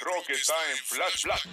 Rock está en Flash Black.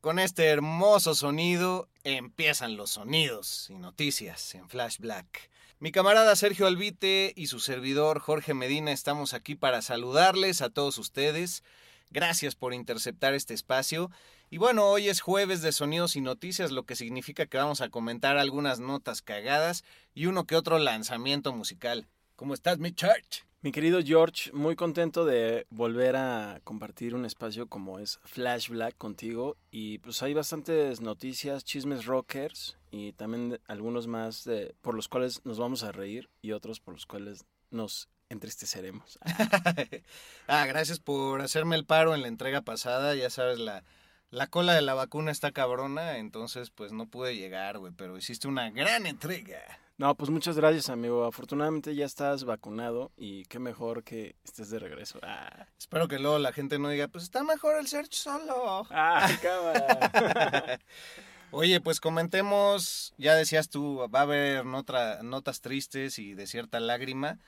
Con este hermoso sonido empiezan los sonidos y noticias en Flash Black. Mi camarada Sergio Albite y su servidor Jorge Medina estamos aquí para saludarles a todos ustedes. Gracias por interceptar este espacio. Y bueno, hoy es jueves de sonidos y noticias, lo que significa que vamos a comentar algunas notas cagadas y uno que otro lanzamiento musical. ¿Cómo estás, mi church? Mi querido George, muy contento de volver a compartir un espacio como es Flash Black contigo y pues hay bastantes noticias, chismes rockers y también algunos más de, por los cuales nos vamos a reír y otros por los cuales nos entristeceremos. ah, gracias por hacerme el paro en la entrega pasada, ya sabes, la, la cola de la vacuna está cabrona, entonces pues no pude llegar, güey, pero hiciste una gran entrega. No, pues muchas gracias, amigo. Afortunadamente ya estás vacunado y qué mejor que estés de regreso. Ah. Espero que luego la gente no diga, pues está mejor el search solo. Ah, cámara. Oye, pues comentemos, ya decías tú, va a haber nota, notas tristes y de cierta lágrima.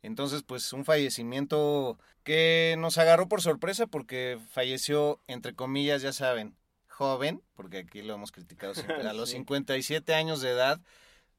Entonces, pues un fallecimiento que nos agarró por sorpresa porque falleció, entre comillas, ya saben, joven, porque aquí lo hemos criticado siempre, a los Sí. 57 años de edad.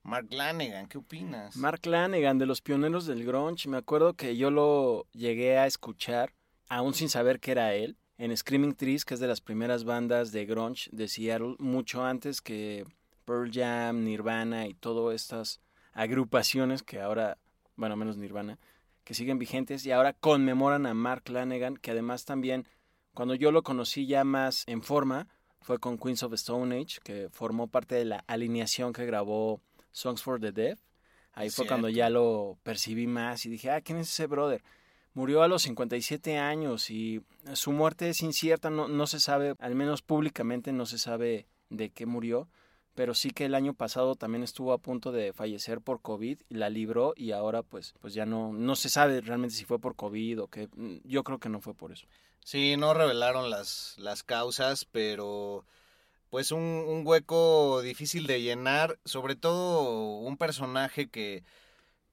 Mark Lanegan, ¿qué opinas? Mark Lanegan, de los pioneros del grunge. Me acuerdo que yo lo llegué a escuchar, aún sin saber que era él, en Screaming Trees, que es de las primeras bandas de grunge de Seattle, mucho antes que Pearl Jam, Nirvana y todas estas agrupaciones que ahora, bueno, menos Nirvana, que siguen vigentes y ahora conmemoran a Mark Lanegan, que además también, cuando yo lo conocí ya más en forma, fue con Queens of Stone Age, que formó parte de la alineación que grabó Songs for the Deaf. Ahí fue cuando ya lo percibí más y dije, ah, ¿quién es ese brother? Murió a los 57 años y su muerte es incierta, no, no se sabe, al menos públicamente no se sabe de qué murió, pero sí que el año pasado también estuvo a punto de fallecer por COVID y la libró y ahora pues, pues ya no, no se sabe realmente si fue por COVID o qué, yo creo que no fue por eso. Sí, no revelaron las, las causas, pero pues un, un hueco difícil de llenar, sobre todo un personaje que,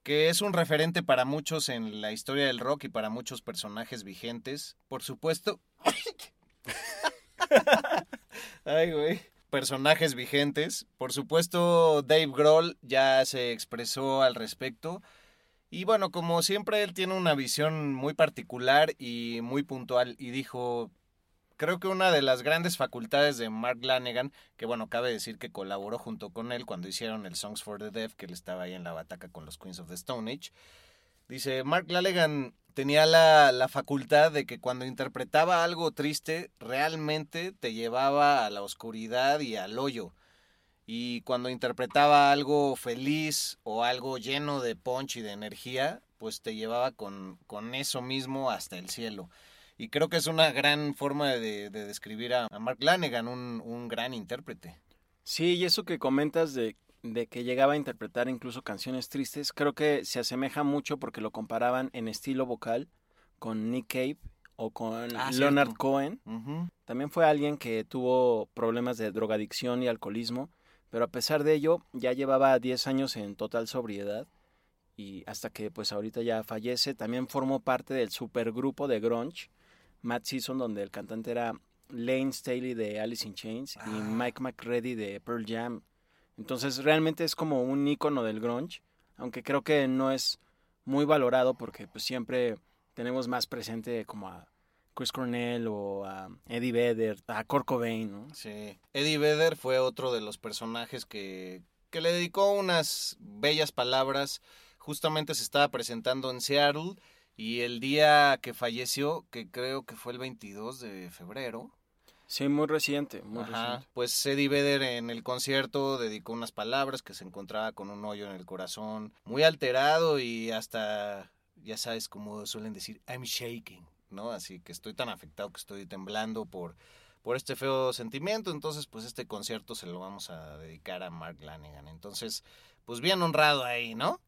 que es un referente para muchos en la historia del rock y para muchos personajes vigentes. Por supuesto. Ay, güey. Personajes vigentes. Por supuesto, Dave Grohl ya se expresó al respecto. Y bueno, como siempre, él tiene una visión muy particular y muy puntual. Y dijo, creo que una de las grandes facultades de Mark Lanegan, que bueno, cabe decir que colaboró junto con él cuando hicieron el Songs for the Deaf, que él estaba ahí en la bataca con los Queens of the Stone Age. Dice, Mark Lanegan tenía la, la facultad de que cuando interpretaba algo triste, realmente te llevaba a la oscuridad y al hoyo. Y cuando interpretaba algo feliz o algo lleno de punch y de energía, pues te llevaba con, con eso mismo hasta el cielo. Y creo que es una gran forma de, de describir a, a Mark Lanegan, un, un gran intérprete. Sí, y eso que comentas de, de que llegaba a interpretar incluso canciones tristes, creo que se asemeja mucho porque lo comparaban en estilo vocal con Nick Cave o con Ah, Leonard cierto. Cohen. También fue alguien que tuvo problemas de drogadicción y alcoholismo, pero a pesar de ello ya llevaba 10 años en total sobriedad y hasta que pues ahorita ya fallece, también formó parte del supergrupo de grunge Matt Season donde el cantante era Lane Staley de Alice in Chains y Ah. Mike McCready de Pearl Jam. Entonces realmente es como un ícono del grunge, aunque creo que no es muy valorado porque pues siempre tenemos más presente como a Chris Cornell o a Eddie Vedder, a Kurt Cobain, ¿no? Sí. Eddie Vedder fue otro de los personajes que, que le dedicó unas bellas palabras. Justamente se estaba presentando en Seattle y el día que falleció, que creo que fue el 22 de febrero, Sí, muy reciente, muy Ajá, reciente. pues Eddie Vedder en el concierto dedicó unas palabras que se encontraba con un hoyo en el corazón, muy alterado y hasta, ya sabes, como suelen decir, I'm shaking, ¿no? Así que estoy tan afectado que estoy temblando por, por este feo sentimiento, entonces pues este concierto se lo vamos a dedicar a Mark Lanigan. Entonces, pues bien honrado ahí, ¿no?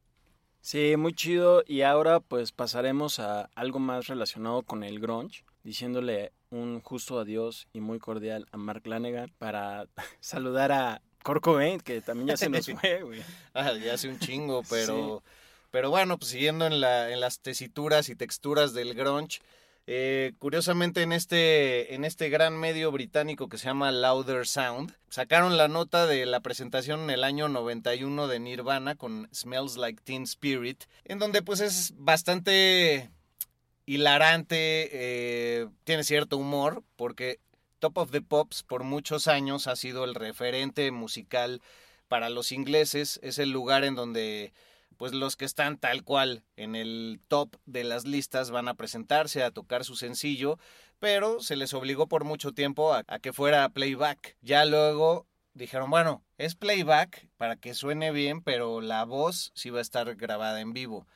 Sí, muy chido. Y ahora pues pasaremos a algo más relacionado con el grunge, diciéndole un justo adiós y muy cordial a Mark Lanegan para saludar a Cobain, que también ya se nos fue, güey. Ah, ya hace un chingo, pero, pero bueno, pues siguiendo en, la, en las tesituras y texturas del grunge, eh, curiosamente en este, en este gran medio británico que se llama Louder Sound, sacaron la nota de la presentación en el año 91 de Nirvana con Smells Like Teen Spirit, en donde pues es bastante hilarante, eh, tiene cierto humor, porque Top of the Pops por muchos años ha sido el referente musical para los ingleses, es el lugar en donde pues los que están tal cual en el top de las listas van a presentarse a tocar su sencillo, pero se les obligó por mucho tiempo a, que fuera playback. Ya luego dijeron, bueno, es playback para que suene bien, pero la voz sí va a estar grabada en vivo.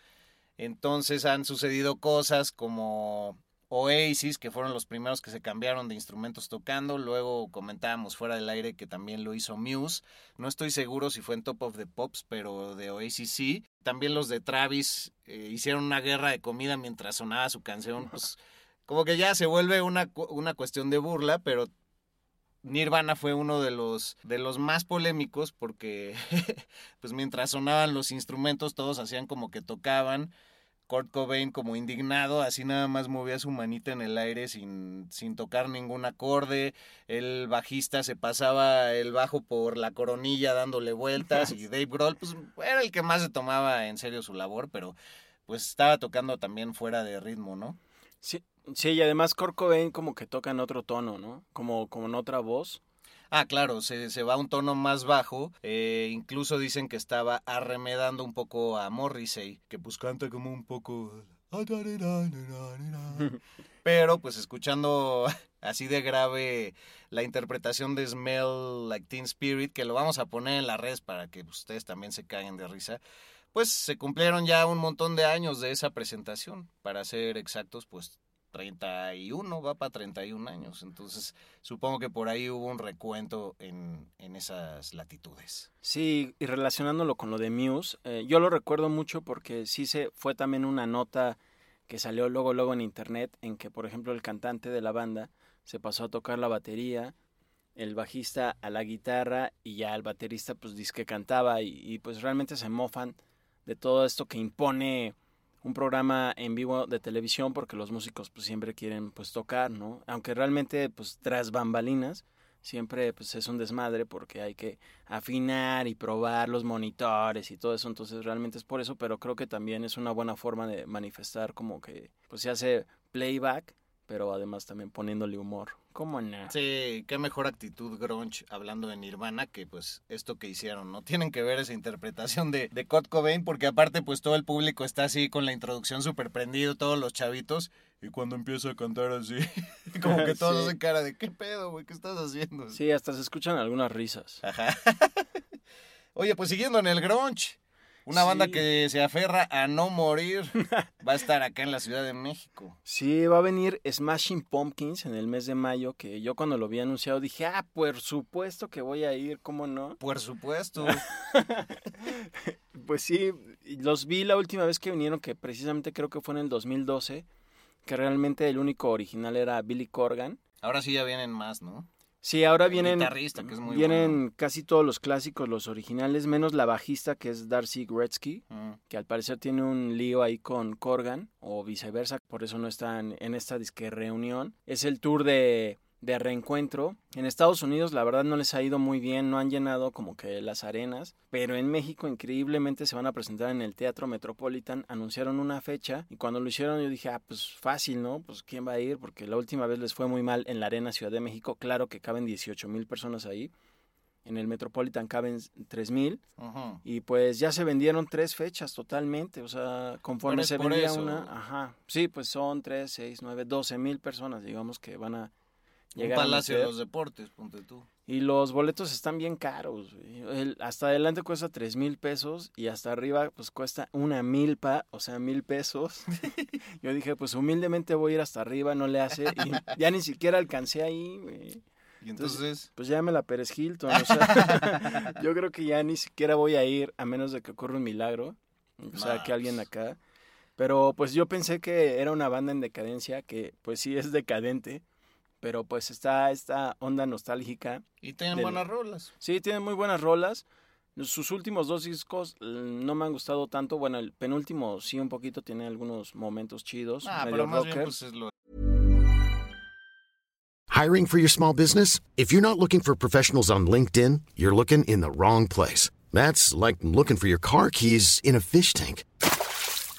Entonces han sucedido cosas como Oasis, que fueron los primeros que se cambiaron de instrumentos tocando. Luego comentábamos fuera del aire que también lo hizo Muse. No estoy seguro si fue en Top of the Pops, pero de Oasis sí. También los de Travis eh, hicieron una guerra de comida mientras sonaba su canción. Pues como que ya se vuelve una, una cuestión de burla, pero Nirvana fue uno de los de los más polémicos porque pues mientras sonaban los instrumentos todos hacían como que tocaban Kurt Cobain como indignado, así nada más movía su manita en el aire sin, sin tocar ningún acorde. El bajista se pasaba el bajo por la coronilla dándole vueltas y Dave Grohl pues era el que más se tomaba en serio su labor, pero pues estaba tocando también fuera de ritmo, ¿no? Sí, sí y además Kurt Cobain como que toca en otro tono, ¿no? Como, como en otra voz. Ah, claro, se, se va a un tono más bajo. Eh, incluso dicen que estaba arremedando un poco a Morrissey, que pues canta como un poco... Pero pues escuchando así de grave la interpretación de Smell Like Teen Spirit, que lo vamos a poner en las redes para que ustedes también se caigan de risa, pues se cumplieron ya un montón de años de esa presentación. Para ser exactos, pues 31, va para 31 años. Entonces, supongo que por ahí hubo un recuento en, en esas latitudes. Sí, y relacionándolo con lo de Muse, eh, yo lo recuerdo mucho porque sí se fue también una nota que salió luego luego en internet en que, por ejemplo, el cantante de la banda se pasó a tocar la batería, el bajista a la guitarra y ya el baterista pues dice que cantaba y, y pues realmente se mofan de todo esto que impone un programa en vivo de televisión porque los músicos pues siempre quieren pues tocar, ¿no? Aunque realmente pues tras bambalinas siempre pues es un desmadre porque hay que afinar y probar los monitores y todo eso, entonces realmente es por eso, pero creo que también es una buena forma de manifestar como que pues se hace playback, pero además también poniéndole humor. ¿Cómo no? Sí, qué mejor actitud grunge hablando de Nirvana que pues esto que hicieron, ¿no? Tienen que ver esa interpretación de, de Kurt Cobain porque aparte pues todo el público está así con la introducción súper prendido, todos los chavitos, y cuando empieza a cantar así, como que todos Sí. hacen cara de ¿qué pedo, güey? ¿Qué estás haciendo? Sí, hasta se escuchan algunas risas. Ajá. Oye, pues siguiendo en el grunge, una banda que se aferra a no morir va a estar acá en la Ciudad de México. Sí, va a venir Smashing Pumpkins en el mes de mayo, que yo cuando lo vi anunciado dije, ah, por supuesto que voy a ir, ¿cómo no? Por supuesto. Pues sí, los vi la última vez que vinieron, que precisamente creo que fue en el 2012, que realmente el único original era Billy Corgan. Ahora sí ya vienen más, ¿no? Sí, ahora vienen, guitarrista, que es muy vienen bueno. casi todos los clásicos, los originales, menos la bajista que es Darcy Gretzky, Mm. que al parecer tiene un lío ahí con Corgan, o viceversa, por eso no están en esta disque reunión. Es el tour de, de reencuentro. En Estados Unidos la verdad no les ha ido muy bien, no han llenado como que las arenas, pero en México increíblemente se van a presentar en el Teatro Metropolitan, anunciaron una fecha y cuando lo hicieron yo dije, ah, pues fácil, ¿no? Pues quién va a ir, porque la última vez les fue muy mal en la Arena Ciudad de México, claro que caben 18 mil personas ahí. En el Metropolitan caben 3 mil. Y pues ya se vendieron tres fechas totalmente. O sea, conforme se vendía una. Ajá. Sí, pues son 3, 6, 9, 12 mil personas, digamos, que van a llegar a palacio de los deportes, ponte tú. Y los boletos están bien caros. El- hasta adelante cuesta 3 mil pesos y hasta arriba pues cuesta una milpa, o sea, mil pesos. Yo dije, pues humildemente voy a ir hasta arriba, no le hace. Y ya ni siquiera alcancé ahí, güey. Y entonces, Pues ya me la Pérez Hilton, o sea, yo creo que ya ni siquiera voy a ir a menos de que ocurra un milagro, o sea, que alguien acá. Pero pues yo pensé que era una banda en decadencia, que pues sí es decadente, pero pues está esta onda nostálgica. y tienen del- buenas rolas. Sí, tienen muy buenas rolas. Sus últimos dos discos mm, no me han gustado tanto. Bueno, el penúltimo sí un poquito tiene algunos momentos chidos, Ah, medio pero más bien rockers. pues es lo Hiring for your small business? If you're not looking for professionals on LinkedIn, you're looking in the wrong place. That's like looking for your car keys in a fish tank.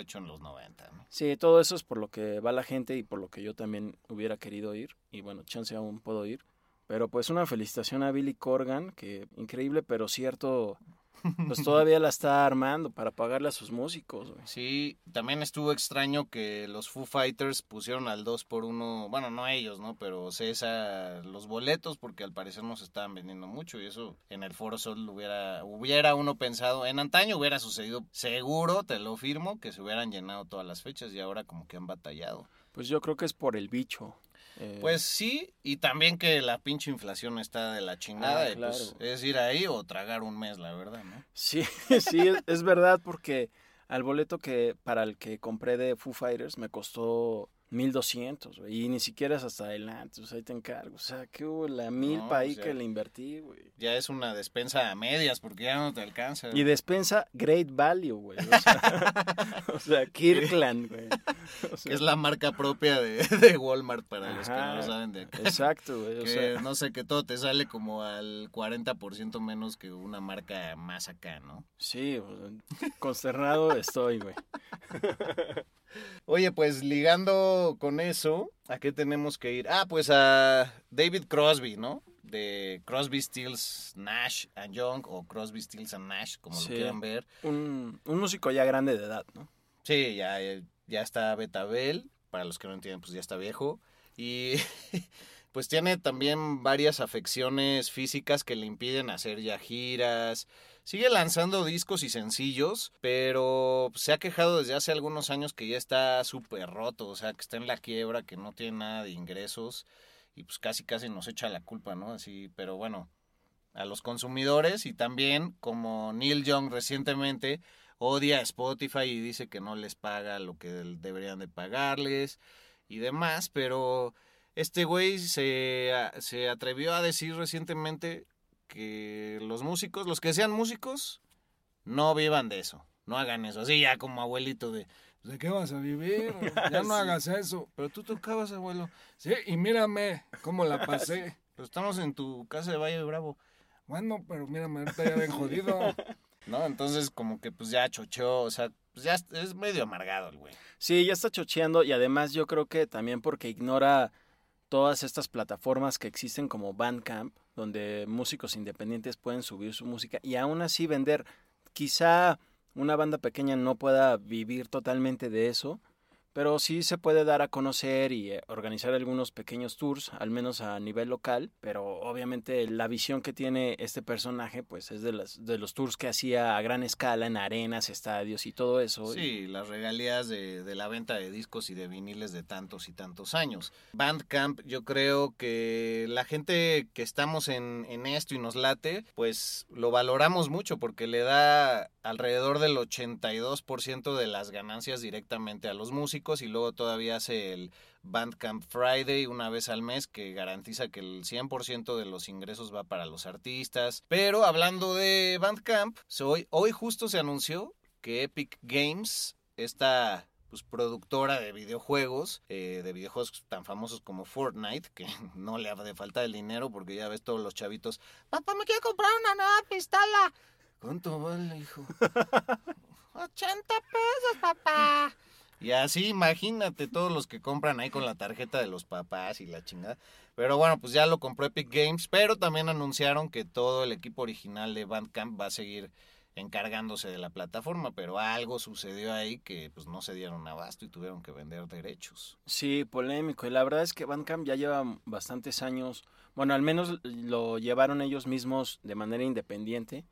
Hecho en los 90. ¿no? Sí, todo eso es por lo que va la gente y por lo que yo también hubiera querido ir. Y bueno, chance aún puedo ir. Pero pues una felicitación a Billy Corgan, que increíble, pero cierto, pues todavía la está armando para pagarle a sus músicos. güey. Sí, también estuvo extraño que los Foo Fighters pusieron al 2 por 1 bueno, no ellos, ¿no? Pero César, los boletos, porque al parecer no se estaban vendiendo mucho y eso en el Foro Sol hubiera, hubiera uno pensado, en antaño hubiera sucedido, seguro, te lo firmo, que se hubieran llenado todas las fechas y ahora como que han batallado. Pues yo creo que es por el bicho. Eh, Pues sí, y también que la pinche inflación está de la chingada, Ah, y pues es ir ahí o tragar un mes, la verdad, ¿no? Sí, sí, es, es verdad porque al boleto que para el que compré de Foo Fighters me costó 1200, güey. Y ni siquiera es hasta adelante, o sea, ahí te encargo. O sea, que hubo la milpa No, ahí o sea, que le invertí, güey. Ya es una despensa a medias porque ya no te alcanza. Y despensa Great Value, güey. O sea, o sea, Kirkland, güey. O sea, que es la marca propia de, de Walmart para los que no saben de acá. Exacto, güey. O Que sea, no sé, que todo te sale como al 40% menos que una marca más acá, ¿no? sí, consternado estoy, güey. Oye, pues ligando con eso, ¿a qué tenemos que ir? Ah, pues a David Crosby, ¿no? De Crosby, Stills, Nash and Young o Crosby, Stills and Nash, como Sí. lo quieran ver. Un, un músico ya grande de edad, ¿no? Sí, ya, ya está Betabel, para los que no entienden, pues ya está viejo. Y pues tiene también varias afecciones físicas que le impiden hacer ya giras. Sigue lanzando discos y sencillos, pero se ha quejado desde hace algunos años que ya está súper roto, o sea, que está en la quiebra, que no tiene nada de ingresos y pues casi casi nos echa la culpa, ¿no? Así, pero bueno, a los consumidores y también como Neil Young recientemente odia a Spotify y dice que no les paga lo que deberían de pagarles y demás, pero este güey se, se atrevió a decir recientemente que los músicos, los que sean músicos, no vivan de eso, no hagan eso, así ya como abuelito de, ¿de qué vas a vivir? Ya no Sí. hagas eso, pero tú tocabas, abuelo. Sí, y mírame cómo la pasé. Pero estamos en tu casa de Valle de Bravo. Bueno, pero mírame, ahorita ya ven jodido. ¿No? Entonces como que pues ya chocheó, o sea, pues ya es- es medio amargado el güey. Sí, ya está chocheando y además yo creo que también porque ignora todas estas plataformas que existen como Bandcamp, donde músicos independientes pueden subir su música y aún así vender. Quizá una banda pequeña no pueda vivir totalmente de eso, pero sí se puede dar a conocer y eh, organizar algunos pequeños tours, al menos a nivel local, pero obviamente la visión que tiene este personaje pues es de, las, de los tours que hacía a gran escala en arenas, estadios y todo eso. Sí, las regalías de, de la venta de discos y de viniles de tantos y tantos años. Bandcamp, yo creo que la gente que estamos en, en esto y nos late, pues lo valoramos mucho porque le da alrededor del 82% de las ganancias directamente a los músicos y luego todavía hace el Bandcamp Friday una vez al mes que garantiza que el 100% de los ingresos va para los artistas. Pero hablando de Bandcamp, hoy, hoy justo se anunció que Epic Games, esta pues, productora de videojuegos, eh, de videojuegos tan famosos como Fortnite, que no le ha de falta el dinero porque ya ves todos los chavitos, papá me quiero comprar una nueva pistola. ¿Cuánto vale, hijo? 80 pesos, papá. Y así, imagínate todos los que compran ahí con la tarjeta de los papás y la chingada. Pero bueno, pues ya lo compró Epic Games, pero también anunciaron que todo el equipo original de Bandcamp va a seguir encargándose de la plataforma, pero algo sucedió ahí que pues no se dieron abasto y tuvieron que vender derechos. Sí, polémico. Y la verdad es que Bandcamp ya lleva bastantes años. Bueno, al menos lo llevaron ellos mismos de manera independiente.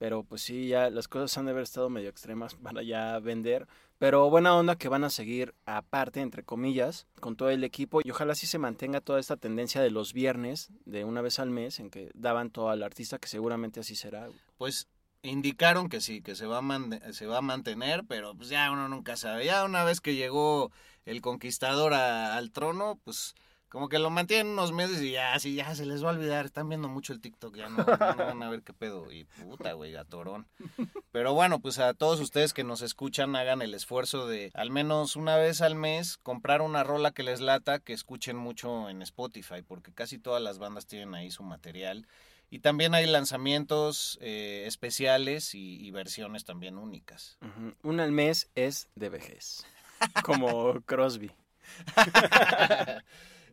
Pero pues sí, ya las cosas han de haber estado medio extremas para ya vender. Pero buena onda que van a seguir aparte, entre comillas, con todo el equipo. Y ojalá sí se mantenga toda esta tendencia de los viernes, de una vez al mes, en que daban todo al artista, que seguramente así será. Pues indicaron que sí, que se va a, se va a mantener, pero pues ya uno nunca sabe. Ya una vez que llegó el conquistador al trono, pues como que lo mantienen unos meses y ya, sí, ya se les va a olvidar. Están viendo mucho el TikTok, ya no, ya no van a ver qué pedo. Y puta, güey, gatorón. Pero bueno, pues a todos ustedes que nos escuchan, hagan el esfuerzo de al menos una vez al mes comprar una rola que les lata, que escuchen mucho en Spotify, porque casi todas las bandas tienen ahí su material. Y también hay lanzamientos eh, especiales y, y versiones también únicas. Una al mes es de vejez. Como Crosby.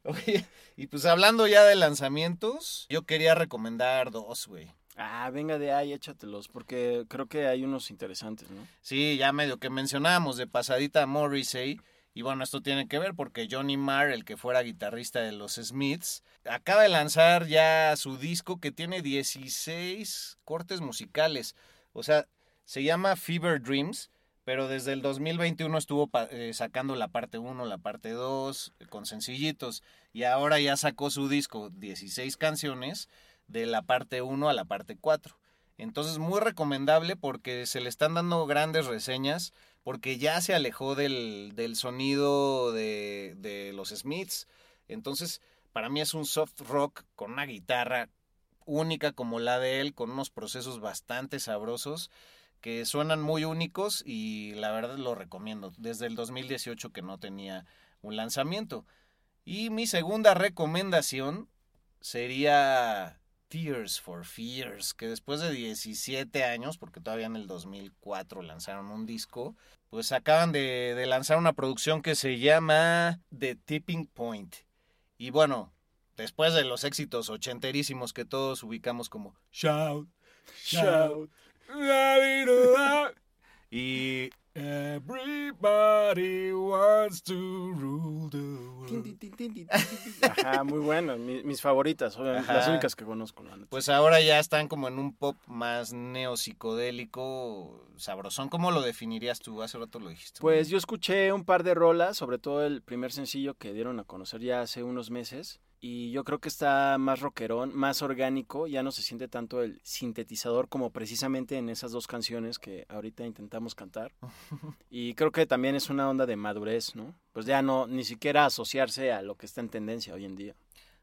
Oye, y pues hablando ya de lanzamientos, yo quería recomendar dos, güey. Ah, venga de ahí, échatelos, porque creo que hay unos interesantes, ¿no? Sí, ya medio que mencionábamos de pasadita a Morrissey. Y bueno, esto tiene que ver porque Johnny Marr, el que fuera guitarrista de los Smiths, acaba de lanzar ya su disco que tiene 16 cortes musicales. O sea, se llama Fever Dreams, pero desde el 2021 estuvo eh, sacando la parte 1, la parte 2, eh, con sencillitos. Y ahora ya sacó su disco, 16 canciones, de la parte 1 a la parte 4. Entonces, muy recomendable porque se le están dando grandes reseñas, porque ya se alejó del, del sonido de, de los Smiths. Entonces, para mí es un soft rock con una guitarra única como la de él, con unos procesos bastante sabrosos que suenan muy únicos y la verdad lo recomiendo. Desde el 2018 que no tenía un lanzamiento. Y mi segunda recomendación sería Tears for Fears, que después de 17 años, porque todavía en el 2004 lanzaron un disco, pues acaban de, de lanzar una producción que se llama The Tipping Point. Y bueno, después de los éxitos ochenterísimos que todos ubicamos como Shout, Shout, y Everybody wants to rule the world. Ajá, muy buenas, mi- mis, favoritas, obviamente, las únicas que conozco. Pues ahora ya están como en un pop más neopsicodélico, sabrosón. ¿Cómo lo definirías tú? Hace rato lo dijiste. Pues yo escuché un par de rolas, sobre todo el primer sencillo que dieron a conocer ya hace unos meses. Y yo creo que está más rockerón, más orgánico, ya no se siente tanto el sintetizador como precisamente en esas dos canciones que ahorita intentamos cantar. Y creo que también es una onda de madurez, ¿no? Pues ya no, ni siquiera asociarse a lo que está en tendencia hoy en día.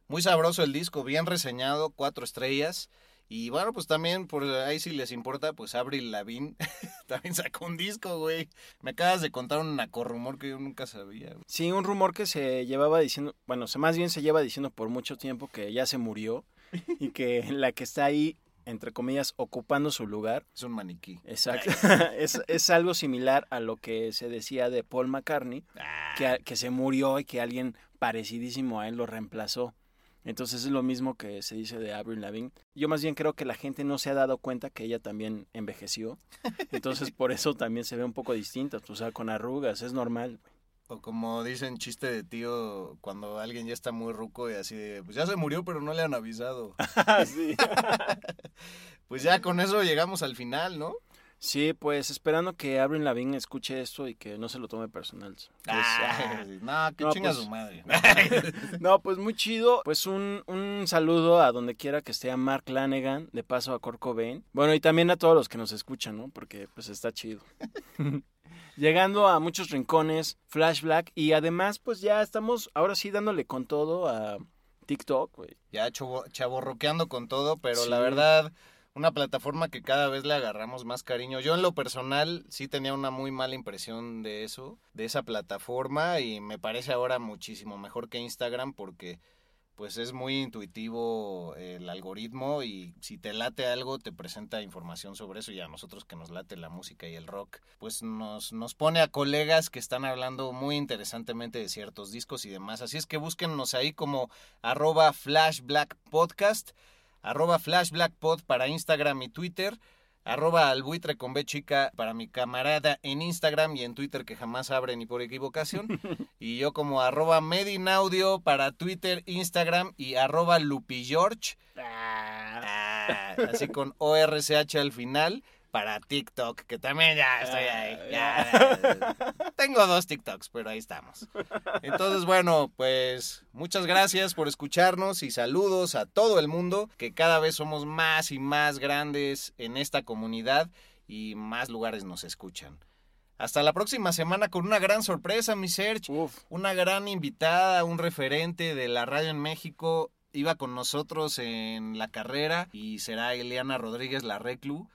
Muy sabroso el disco, bien reseñado, cuatro estrellas. Y bueno, pues también, por ahí si les importa, pues Avril Lavigne también sacó un disco, güey. Me acabas de contar un nacorrumor que yo nunca sabía. güey. Sí, un rumor que se llevaba diciendo, bueno, más bien se lleva diciendo por mucho tiempo que ya se murió y que la que está ahí, entre comillas, ocupando su lugar. Es un maniquí. Exacto. es, es algo similar a lo que se decía de Paul McCartney, que, a- que se murió y que alguien parecidísimo a él lo reemplazó. Entonces es lo mismo que se dice de Avril Lavigne. Yo más bien creo que la gente no se ha dado cuenta que ella también envejeció. Entonces por eso también se ve un poco distinta, o sea, con arrugas, es normal. O como dicen chiste de tío, cuando alguien ya está muy ruco y así de, pues ya se murió, pero no le han avisado. Sí. pues ya con eso llegamos al final, ¿no? Sí, pues esperando que Avril Lavigne escuche esto y que no se lo tome personal. Que es- Ah, no, que chinga su madre. no, pues muy chido. Pues un, un saludo a donde quiera que esté a Mark Lanegan, de paso a Kurt Cobain. Bueno, y también a todos los que nos escuchan, ¿no? Porque pues está chido. Llegando a muchos rincones, Flash Black, y además pues ya estamos ahora sí dándole con todo a TikTok, güey. Ya chavo- chavorroqueando con todo, pero la verdad, una plataforma que cada vez le agarramos más cariño. Yo en lo personal sí tenía una muy mala impresión de eso, de esa plataforma, y me parece ahora muchísimo mejor que Instagram porque pues es muy intuitivo el algoritmo y si te late algo te presenta información sobre eso y a nosotros que nos late la música y el rock pues nos, nos pone a colegas que están hablando muy interesantemente de ciertos discos y demás así es que búsquennos ahí como arroba flashblackpodcast arroba flashblackpod para Instagram y Twitter arroba albuitre con B chica para mi camarada en Instagram y en Twitter que jamás abre ni por equivocación. y yo como arroba medinaudio para Twitter, Instagram y arroba lupigeorge. Ah, así con ORCH al final para TikTok, que también ya estoy ahí. ya. Tengo dos TikToks, pero ahí estamos. Entonces, bueno, pues muchas gracias por escucharnos y saludos a todo el mundo, que cada vez somos más y más grandes en esta comunidad y más lugares nos escuchan. Hasta la próxima semana con una gran sorpresa, mi Serge. Una gran invitada, un referente de la radio en México. Iba con nosotros en la carrera y será Eliana Rodríguez la Reclu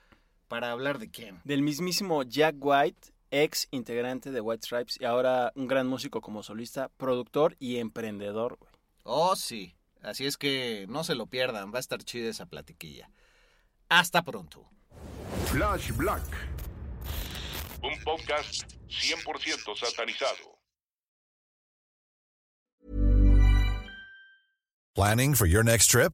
para hablar de quién. Del mismísimo Jack White, ex integrante de White Stripes y ahora un gran músico como solista, productor y emprendedor. güey. Oh, sí. Así es que no se lo pierdan, va a estar chida esa platiquilla. Hasta pronto. Flash Black. Un podcast 100% satanizado. Planning for your next trip?